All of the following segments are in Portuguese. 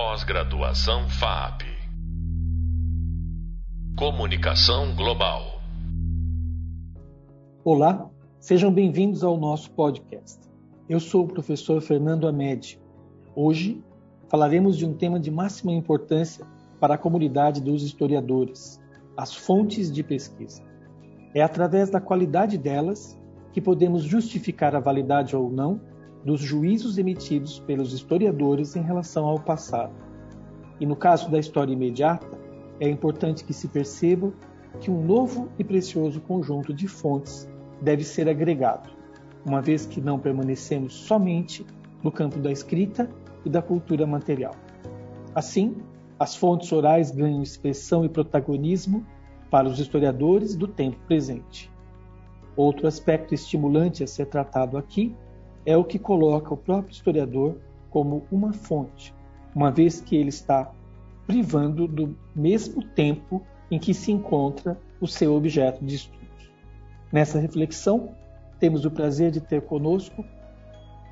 Pós-graduação FAP. Comunicação Global. Olá, sejam bem-vindos ao nosso podcast. Eu sou o professor Fernando Amedi. Hoje falaremos de um tema de máxima importância para a comunidade dos historiadores: as fontes de pesquisa. É através da qualidade delas que podemos justificar a validade ou não dos juízos emitidos pelos historiadores em relação ao passado. E no caso da história imediata, é importante que se perceba que um novo e precioso conjunto de fontes deve ser agregado, uma vez que não permanecemos somente no campo da escrita e da cultura material. Assim, as fontes orais ganham expressão e protagonismo para os historiadores do tempo presente. Outro aspecto estimulante a ser tratado aqui é o que coloca o próprio historiador como uma fonte, uma vez que ele está privando do mesmo tempo em que se encontra o seu objeto de estudo. Nessa reflexão, temos o prazer de ter conosco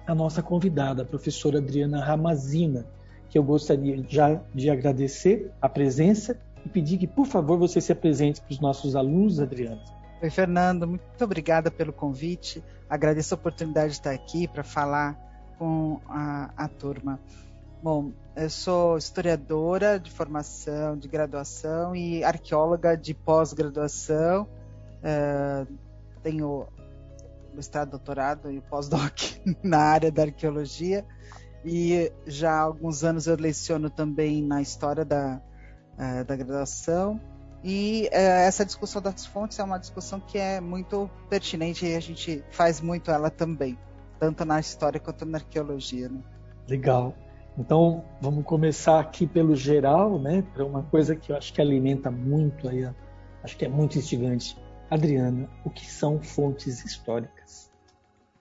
a nossa convidada, a professora Adriana Ramazina, que eu gostaria já de agradecer a presença e pedir que, por favor, você se apresente para os nossos alunos, Adriana. Oi, Fernando, muito obrigada pelo convite. Agradeço a oportunidade de estar aqui para falar com a, a turma. Bom, eu sou historiadora de formação, de graduação e arqueóloga de pós-graduação. Uh, tenho mestrado, doutorado e pós-doc na área da arqueologia. E já há alguns anos eu leciono também na história da, uh, da graduação. E uh, essa discussão das fontes é uma discussão que é muito pertinente e a gente faz muito ela também, tanto na história quanto na arqueologia. Né? Legal. Então, vamos começar aqui pelo geral, né, para uma coisa que eu acho que alimenta muito aí, acho que é muito instigante. Adriana, o que são fontes históricas?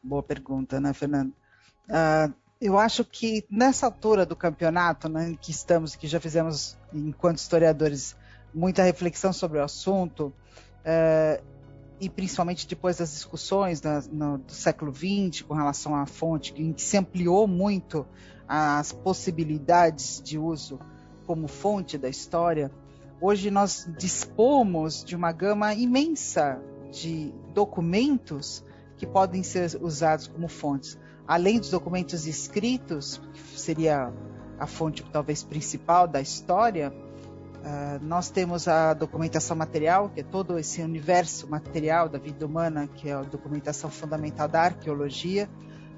Boa pergunta, né, Fernando? Uh, eu acho que nessa altura do campeonato, né, que estamos, que já fizemos enquanto historiadores muita reflexão sobre o assunto, uh, e principalmente depois das discussões no, do século XX com relação à fonte, em que se ampliou muito as possibilidades de uso como fonte da história, hoje nós dispomos de uma gama imensa de documentos que podem ser usados como fontes. Além dos documentos escritos, que seria a fonte talvez principal da história, Uh, nós temos a documentação material, que é todo esse universo material da vida humana, que é a documentação fundamental da arqueologia,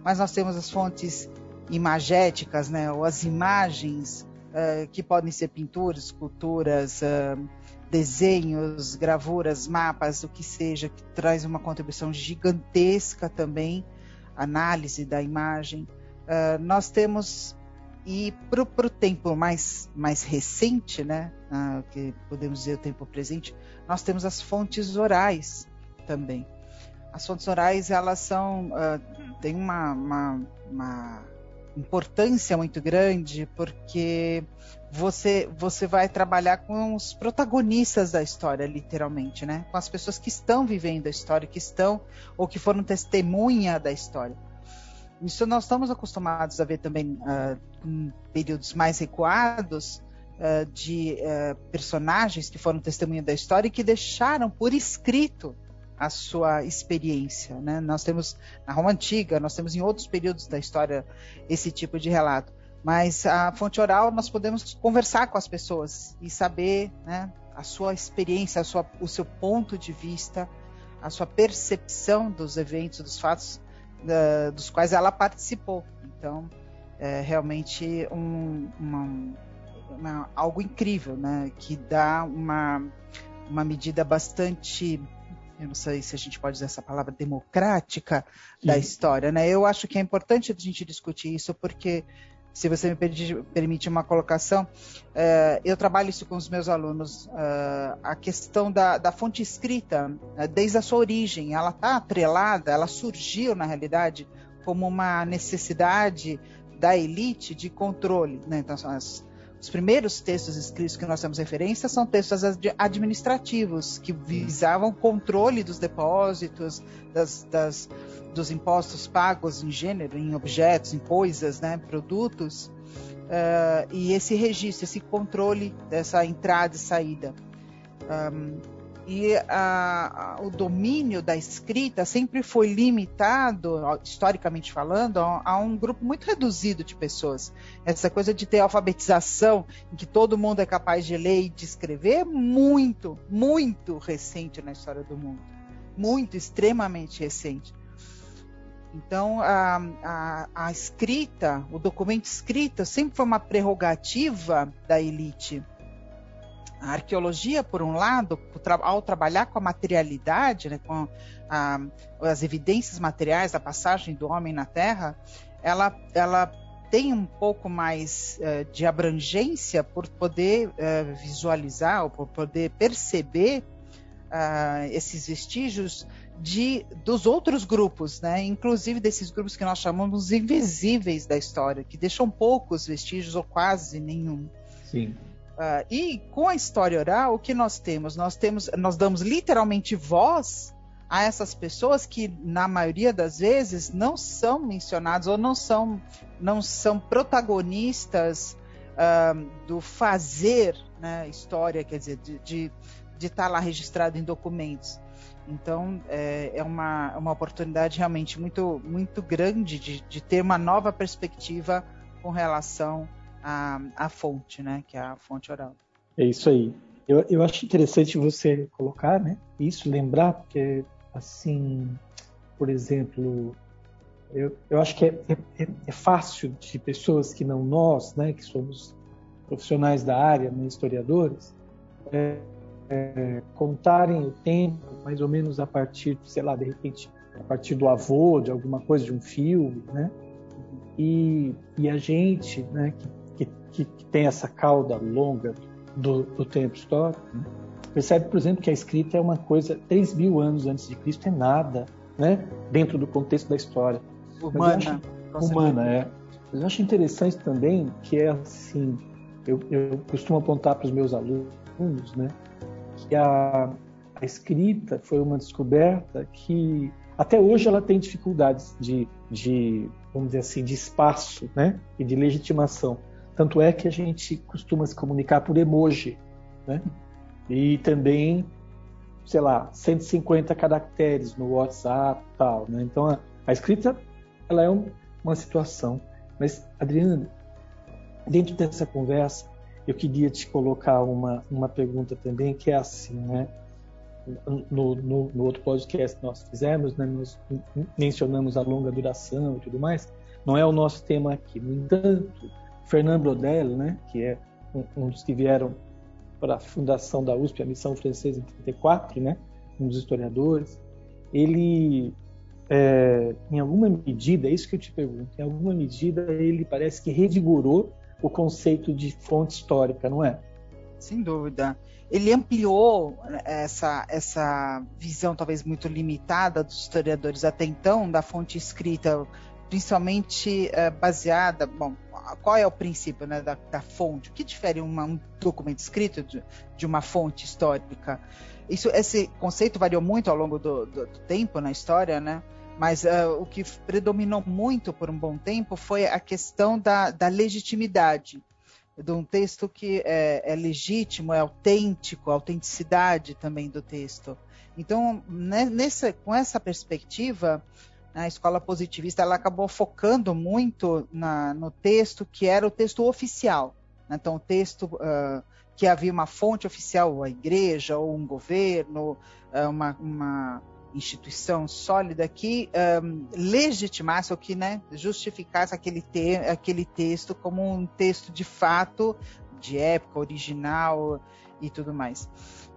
mas nós temos as fontes imagéticas, né, ou as imagens uh, que podem ser pinturas, esculturas, uh, desenhos, gravuras, mapas, o que seja, que traz uma contribuição gigantesca também, análise da imagem. nós temos e para o tempo mais, mais recente, né, ah, que podemos dizer o tempo presente, nós temos as fontes orais também. As fontes orais, elas são, uh, têm uma, uma, uma, importância muito grande, porque você, você vai trabalhar com os protagonistas da história, literalmente, né? Com as pessoas que estão vivendo a história, que estão, ou que foram testemunha da história. Isso nós estamos acostumados a ver também uh, em períodos mais recuados uh, de uh, personagens que foram testemunha da história e que deixaram por escrito a sua experiência. Né? Nós temos na Roma Antiga, nós temos em outros períodos da história esse tipo de relato. Mas a fonte oral nós podemos conversar com as pessoas e saber né, a sua experiência, a sua, o seu ponto de vista, a sua percepção dos eventos, dos fatos da, dos quais ela participou. Então, é realmente um, uma, uma, algo incrível, né? Que dá uma, uma medida bastante eu não sei se a gente pode usar essa palavra democrática Sim. da história, né? Eu acho que é importante a gente discutir isso porque se você me permite uma colocação, uh, eu trabalho isso com os meus alunos, uh, a questão da, da fonte escrita, uh, desde a sua origem, ela está atrelada, ela surgiu, na realidade, como uma necessidade da elite de controle. Né? Então, as, os primeiros textos escritos que nós temos referência são textos administrativos que visavam controle dos depósitos, das, das, dos impostos pagos em gênero, em objetos, em coisas, né, produtos. uh, e esse registro, esse controle dessa entrada e saída. Um, e a, a, o domínio da escrita sempre foi limitado, historicamente falando, a, a, um grupo muito reduzido de pessoas. Essa coisa de ter alfabetização, em que todo mundo é capaz de ler e de escrever, é muito, muito recente na história do mundo. Muito, extremamente recente. Então, a, a, escrita, o documento escrito, sempre foi uma prerrogativa da elite a arqueologia, por um lado, ao trabalhar com a materialidade, né, com a, as evidências materiais da passagem do homem na Terra, ela, ela tem um pouco mais uh, de abrangência por poder uh, visualizar ou por poder perceber uh, esses vestígios de, dos outros grupos, né? inclusive desses grupos que nós chamamos invisíveis da história, que deixam poucos vestígios ou quase nenhum. Sim. Uh, e com a história oral, o que nós temos? Nós temos, nós damos literalmente voz a essas pessoas que, na maioria das vezes, não são mencionadas ou não são, não são protagonistas uh, do fazer né, história, quer dizer, de estar de, de tá lá registrado em documentos. Então, é, é uma, uma oportunidade realmente muito, muito grande de, de ter uma nova perspectiva com relação a, a fonte, né? Que é a fonte oral. É isso aí. Eu, eu acho interessante você colocar, né? Isso, lembrar, porque, assim, por exemplo, eu, eu acho que é, é, é, fácil de pessoas que não nós, né, que somos profissionais da área, né, historiadores, é, é, contarem o tempo mais ou menos a partir, sei lá, de repente, a partir do avô, de alguma coisa, de um filme, né? E, e a gente, né, que que, que tem essa cauda longa do, do tempo histórico, né? percebe, por exemplo, que a escrita é uma coisa 3 mil anos antes de Cristo, é nada, né? dentro do contexto da história. Humana. Acho, humana, é. Mas eu acho interessante também que é assim, eu, eu costumo apontar para os meus alunos, né, que a, a escrita foi uma descoberta que até hoje ela tem dificuldades de, de vamos dizer assim, de espaço, né, e de legitimação. Tanto é que a gente costuma se comunicar por emoji, né? E também, sei lá, 150 caracteres no WhatsApp tal, né? Então a, a escrita ela é um, uma situação. Mas, Adriana, dentro dessa conversa, eu queria te colocar uma, uma pergunta também, que é assim, né? No, no, no, outro podcast que nós fizemos, né, nós mencionamos a longa duração e tudo mais. Não é o nosso tema aqui. No entanto, Fernand Braudel, né, que é um, um, dos que vieram para a fundação da USP, a missão francesa em 34, né, um dos historiadores, ele, é, em alguma medida, é isso que eu te pergunto, em alguma medida ele parece que revigorou o conceito de fonte histórica, não é? Sem dúvida. Ele ampliou essa, essa visão talvez muito limitada dos historiadores até então da fonte escrita, principalmente é, baseada, bom, qual é o princípio né, da, da, fonte? O que difere uma, um documento escrito de, de, uma fonte histórica? Isso, esse conceito variou muito ao longo do, do, do tempo na história, né? Mas uh, o que predominou muito por um bom tempo foi a questão da, da legitimidade de um texto que é, é, legítimo, é autêntico, a autenticidade também do texto. Então, né, nessa, com essa perspectiva, a escola positivista ela acabou focando muito na, no texto que era o texto oficial. Né? Então, o texto uh, que havia uma fonte oficial, a igreja ou um governo, uh, uma, uma, instituição sólida que um, legitimasse ou que né, justificasse aquele, te aquele texto como um texto de fato, de época, original e tudo mais.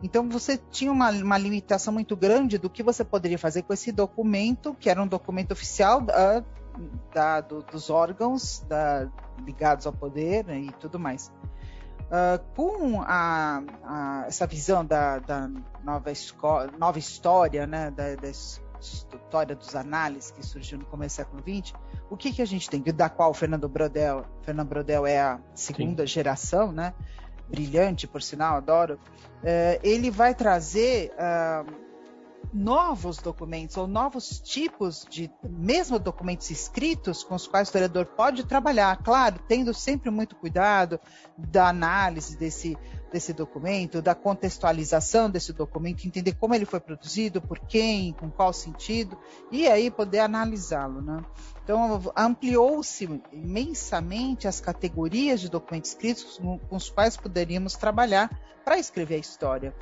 Então você tinha uma, uma, limitação muito grande do que você poderia fazer com esse documento, que era um documento oficial da, da, do, dos órgãos da, ligados ao poder né, e tudo mais. Uh, com a, a, essa visão da, da nova, nova, história, né, da, da, história dos análises que surgiu no começo do século XX, o que, que a gente tem? Da qual o Fernando Brodel, Fernando Brodel é a segunda Sim. geração, né? Brilhante, por sinal, adoro, é, ele vai trazer uh, novos documentos ou novos tipos de, mesmo documentos escritos, com os quais o historiador pode trabalhar, claro, tendo sempre muito cuidado da análise desse, desse documento, da contextualização desse documento, entender como ele foi produzido, por quem, com qual sentido, e aí poder analisá-lo. Né? Então, ampliou-se imensamente as categorias de documentos escritos com os quais poderíamos trabalhar para escrever a história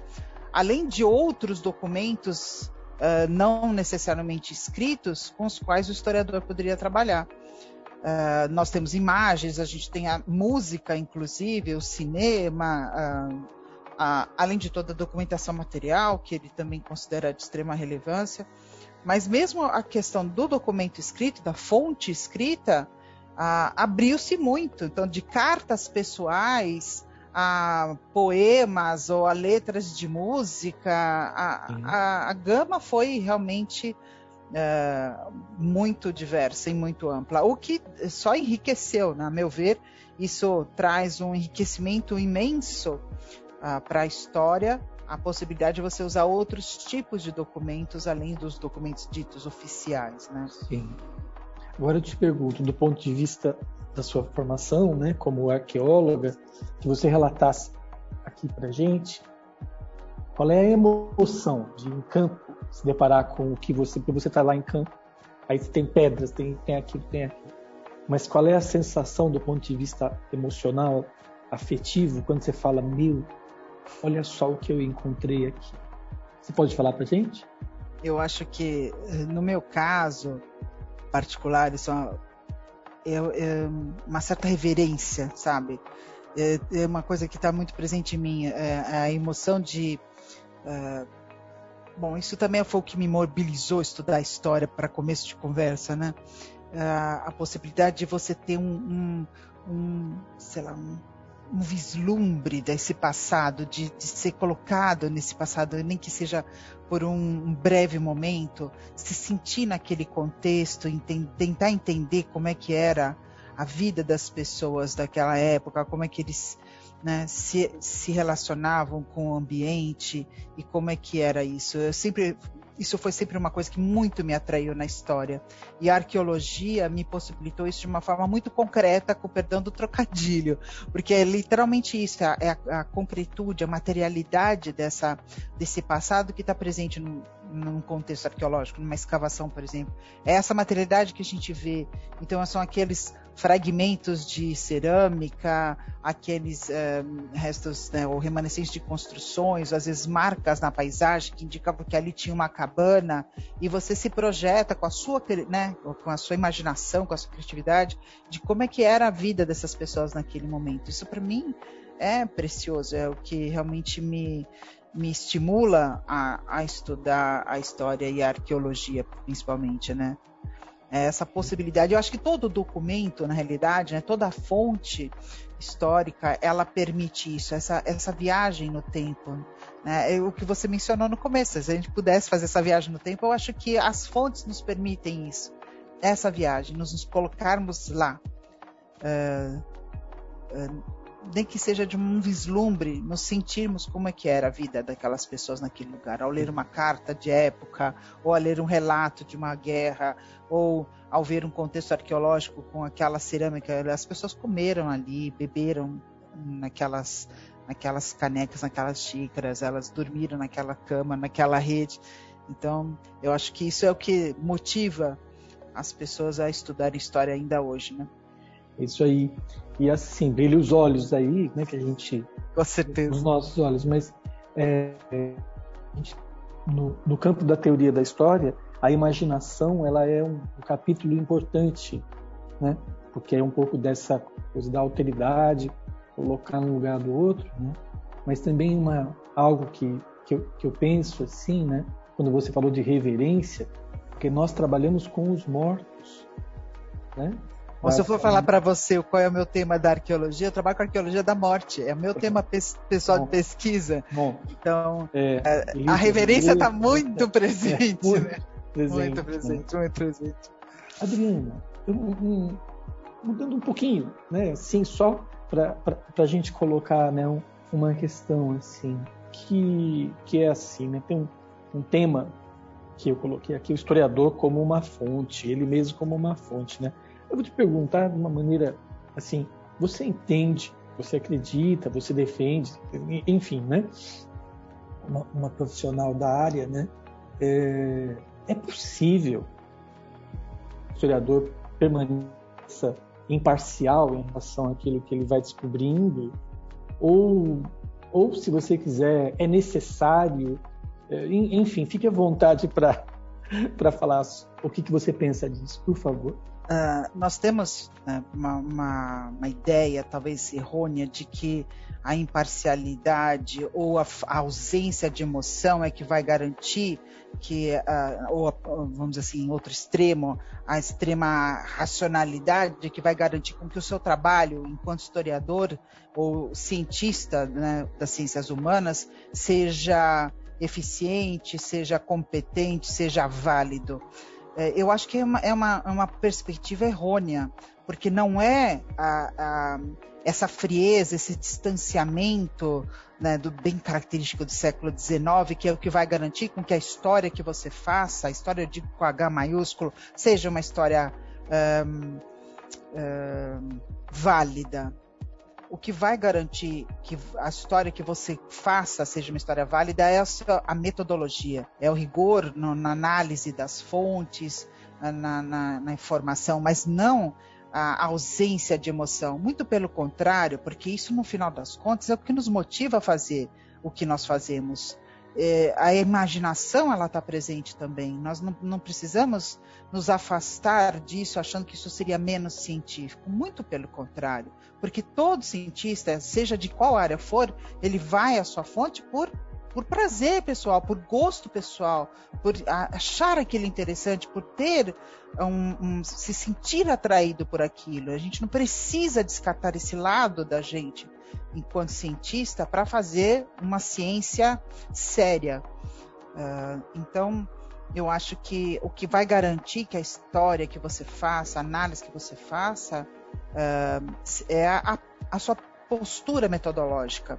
além de outros documentos uh, não necessariamente escritos com os quais o historiador poderia trabalhar. Uh, nós temos imagens, a gente tem a música, inclusive, o cinema, uh, além de toda a documentação material, que ele também considera de extrema relevância. Mas mesmo a questão do documento escrito, da fonte escrita, abriu-se muito. Então, de cartas pessoais a poemas ou a letras de música, a, a, a gama foi realmente uh, muito diversa e muito ampla, o que só enriqueceu, né? a meu ver, isso traz um enriquecimento imenso uh, para a história, a possibilidade de você usar outros tipos de documentos além dos documentos ditos oficiais. Né? Sim. Agora eu te pergunto, do ponto de vista da sua formação, né, como arqueóloga, que você relatasse aqui para gente qual é a emoção de em campo se deparar com o que você, porque você está lá em campo, aí tem pedras, tem, tem aquilo, tem aquilo. Mas qual é a sensação do ponto de vista emocional, afetivo, quando você fala, meu, olha só o que eu encontrei aqui? Você pode falar para gente? Eu acho que, no meu caso particular, isso é uma é, é uma certa reverência, sabe? É, é uma coisa que está muito presente em mim, é, a emoção de uh, bom, isso também foi o que me mobilizou estudar história para começo de conversa, né? A possibilidade de você ter um, um, um sei lá, um, um vislumbre desse passado, de, de, ser colocado nesse passado, nem que seja por um, breve momento, se sentir naquele contexto, ent tentar entender como é que era a vida das pessoas daquela época, como é que eles né, se, se relacionavam com o ambiente e como é que era isso. Eu sempre isso foi sempre uma coisa que muito me atraiu na história. E a arqueologia me possibilitou isso de uma forma muito concreta, com perdão do trocadilho, porque é literalmente isso, é a, é a concretude, a materialidade dessa, desse passado que está presente no, num contexto arqueológico, numa escavação, por exemplo. É essa materialidade que a gente vê. Então, são aqueles fragmentos de cerâmica, aqueles restos né, ou remanescentes de construções, às vezes marcas na paisagem que indicavam que ali tinha uma cabana, e você se projeta com a sua, né, com a sua imaginação, com a sua criatividade, de como é que era a vida dessas pessoas naquele momento. Isso para mim é precioso, é o que realmente me me estimula a, a estudar a história e a arqueologia, principalmente, né? É essa possibilidade. Eu acho que todo documento, na realidade, né, toda fonte histórica, ela permite isso, essa, essa viagem no tempo. Né? É o que você mencionou no começo, se a gente pudesse fazer essa viagem no tempo, eu acho que as fontes nos permitem isso, essa viagem, nos, nos colocarmos lá. Uh, uh, nem que seja de um vislumbre, nos sentirmos como é que era a vida daquelas pessoas naquele lugar, ao ler uma carta de época, ou a ler um relato de uma guerra, ou ao ver um contexto arqueológico com aquela cerâmica, as pessoas comeram ali, beberam naquelas naquelas canecas, naquelas xícaras, elas dormiram naquela cama, naquela rede. Então, eu acho que isso é o que motiva as pessoas a estudar história ainda hoje, né? Isso aí. E assim, brilha os olhos aí, né? Que a gente. Com certeza. Os nossos olhos. Mas é, gente, no, no, campo da teoria da história, a imaginação ela é um, um, capítulo importante, né? Porque é um pouco dessa coisa da alteridade, colocar no lugar do outro, né? Mas também uma, algo que, que, eu, que eu penso assim, né? Quando você falou de reverência, porque nós trabalhamos com os mortos, né? Bom, se eu for falar para você qual é o meu tema da arqueologia, eu trabalho com arqueologia da morte. É o meu tema pessoal Bom. de pesquisa. Bom, então, é, é a reverência está muito é, presente. É, muito, né? presente, muito presente, muito presente. Adriana, eu, um, mudando um pouquinho, né? Assim, só para a gente colocar né, uma questão assim, que, que é assim, né? Tem um, um tema que eu coloquei aqui o historiador como uma fonte, ele mesmo como uma fonte, né? Eu vou te perguntar de uma maneira assim, você entende, você acredita, você defende, enfim, né? Uma, uma profissional da área, né? É, é possível o historiador permaneça imparcial em relação àquilo que ele vai descobrindo, ou, ou se você quiser, é necessário é, enfim, fique à vontade para falar o que, que você pensa disso, por favor. Uh, nós temos uh, uma, uma, uma, ideia, talvez errônea, de que a imparcialidade ou a, a ausência de emoção é que vai garantir que, uh, ou vamos dizer assim, em outro extremo, a extrema racionalidade que vai garantir com que o seu trabalho, enquanto historiador ou cientista né, das ciências humanas, seja eficiente, seja competente, seja válido. É, eu acho que é uma, é uma, é uma perspectiva errônea, porque não é a, a, essa frieza, esse distanciamento né, do bem característico do século XIX, que é o que vai garantir com que a história que você faça, a história de com H maiúsculo, seja uma história um, um, válida o que vai garantir que a história que você faça seja uma história válida é a, sua, a metodologia, é o rigor no, na análise das fontes, na, na, na informação, mas não a ausência de emoção. Muito pelo contrário, porque isso, no final das contas, é o que nos motiva a fazer o que nós fazemos é, a imaginação ela está presente também. Nós não, não, precisamos nos afastar disso achando que isso seria menos científico. Muito pelo contrário, porque todo cientista, seja de qual área for, ele vai à sua fonte por por prazer pessoal, por gosto pessoal, por achar aquilo interessante, por ter um, um, se sentir atraído por aquilo. A gente não precisa descartar esse lado da gente enquanto cientista para fazer uma ciência séria. Uh, então, eu acho que o que vai garantir que a história que você faça, a análise que você faça, uh, é a, a, sua postura metodológica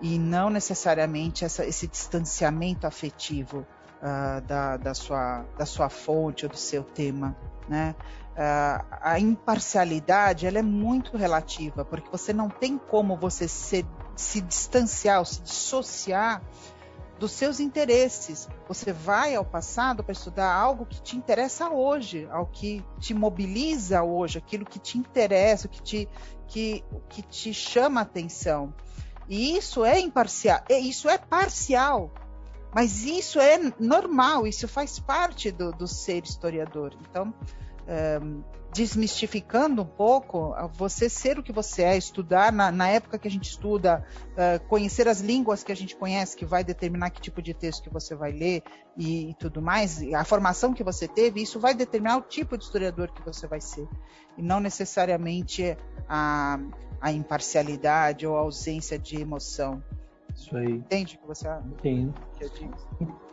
e não necessariamente essa, esse distanciamento afetivo uh, da, da, sua, da sua fonte ou do seu tema. Né? Uh, a imparcialidade ela é muito relativa, porque você não tem como você se, se distanciar ou se dissociar dos seus interesses. Você vai ao passado para estudar algo que te interessa hoje, ao que te mobiliza hoje, aquilo que te interessa, que te, que, que te chama a atenção. E isso é imparcial, isso é parcial, mas isso é normal, isso faz parte do, do ser historiador. Então, desmistificando um pouco, você ser o que você é, estudar na, na época que a gente estuda, uh, conhecer as línguas que a gente conhece, que vai determinar que tipo de texto que você vai ler e, e tudo mais, a formação que você teve, isso vai determinar o tipo de historiador que você vai ser. E não necessariamente a, a imparcialidade ou a ausência de emoção. Isso aí. Entende o que você Entendo.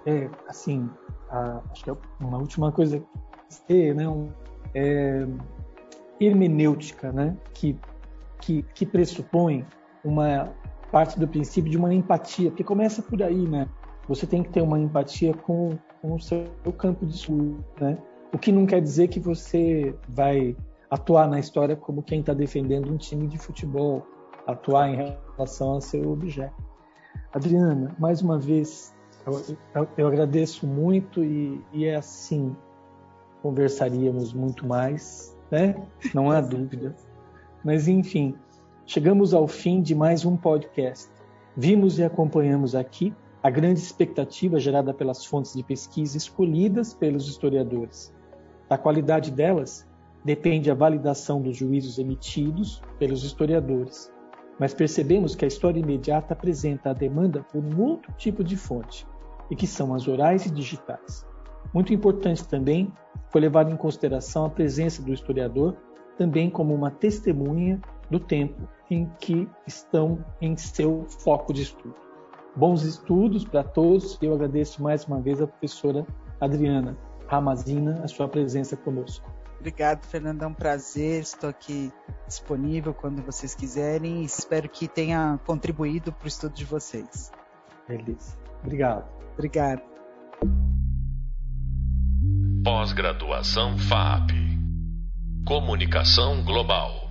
É, assim, a, acho que é uma última coisa ter né, um, é, hermenêutica, né, que, que, que pressupõe uma parte do princípio de uma empatia, porque começa por aí, né? Você tem que ter uma empatia com, com o seu campo de estudo, né? O que não quer dizer que você vai atuar na história como quem está defendendo um time de futebol, atuar em relação ao seu objeto. Adriana, mais uma vez, eu, eu, eu agradeço muito e, e é assim, conversaríamos muito mais, né? Não há dúvida. Mas enfim, chegamos ao fim de mais um podcast. Vimos e acompanhamos aqui a grande expectativa gerada pelas fontes de pesquisa escolhidas pelos historiadores. Da qualidade delas depende a validação dos juízos emitidos pelos historiadores. Mas percebemos que a história imediata apresenta a demanda por um outro tipo de fonte, e que são as orais e digitais. Muito importante também foi levar em consideração a presença do historiador também como uma testemunha do tempo em que estão em seu foco de estudo. Bons estudos para todos. Eu agradeço mais uma vez a professora Adriana Ramazina a sua presença conosco. Obrigado, Fernando. É um prazer. Estou aqui disponível quando vocês quiserem. Espero que tenha contribuído para o estudo de vocês. Beleza. Obrigado. Obrigado. Pós-graduação FAP. Comunicação Global.